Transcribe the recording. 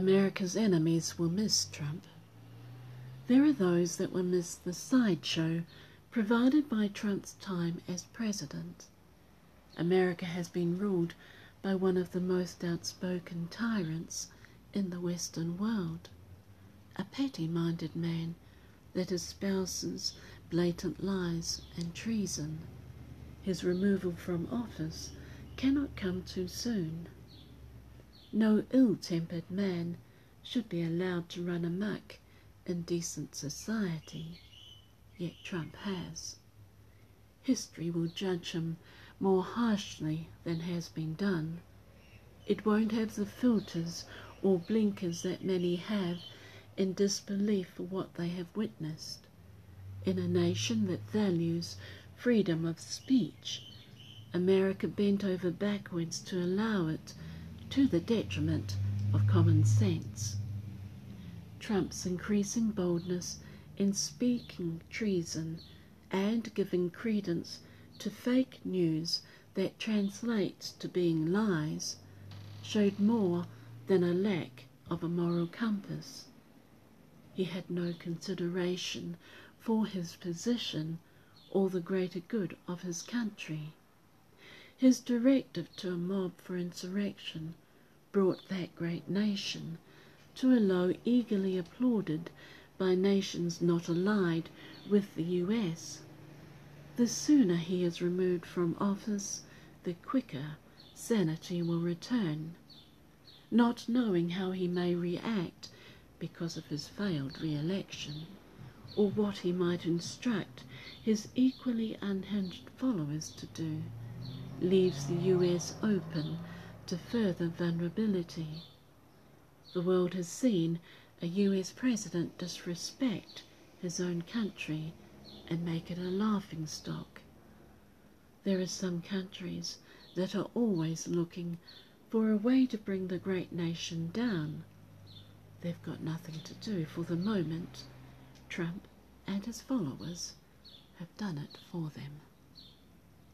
America's enemies will miss Trump. There are those that will miss the sideshow provided by Trump's time as president. America has been ruled by one of the most outspoken tyrants in the Western world, a petty minded man that espouses blatant lies and treason. His removal from office cannot come too soon. No ill tempered man should be allowed to run amuck in decent society, yet Trump has. History will judge him more harshly than has been done. It won't have the filters or blinkers that many have in disbelief for what they have witnessed. In a nation that values freedom of speech, America bent over backwards to allow it to the detriment of common sense. Trump's increasing boldness in speaking treason and giving credence to fake news that translates to being lies showed more than a lack of a moral compass. He had no consideration for his position or the greater good of his country. His directive to a mob for insurrection brought that great nation to a low eagerly applauded by nations not allied with the U.S. The sooner he is removed from office, the quicker sanity will return. Not knowing how he may react because of his failed re-election, or what he might instruct his equally unhinged followers to do leaves the US open to further vulnerability. The world has seen a US president disrespect his own country and make it a laughing stock. There are some countries that are always looking for a way to bring the great nation down. They've got nothing to do for the moment. Trump and his followers have done it for them.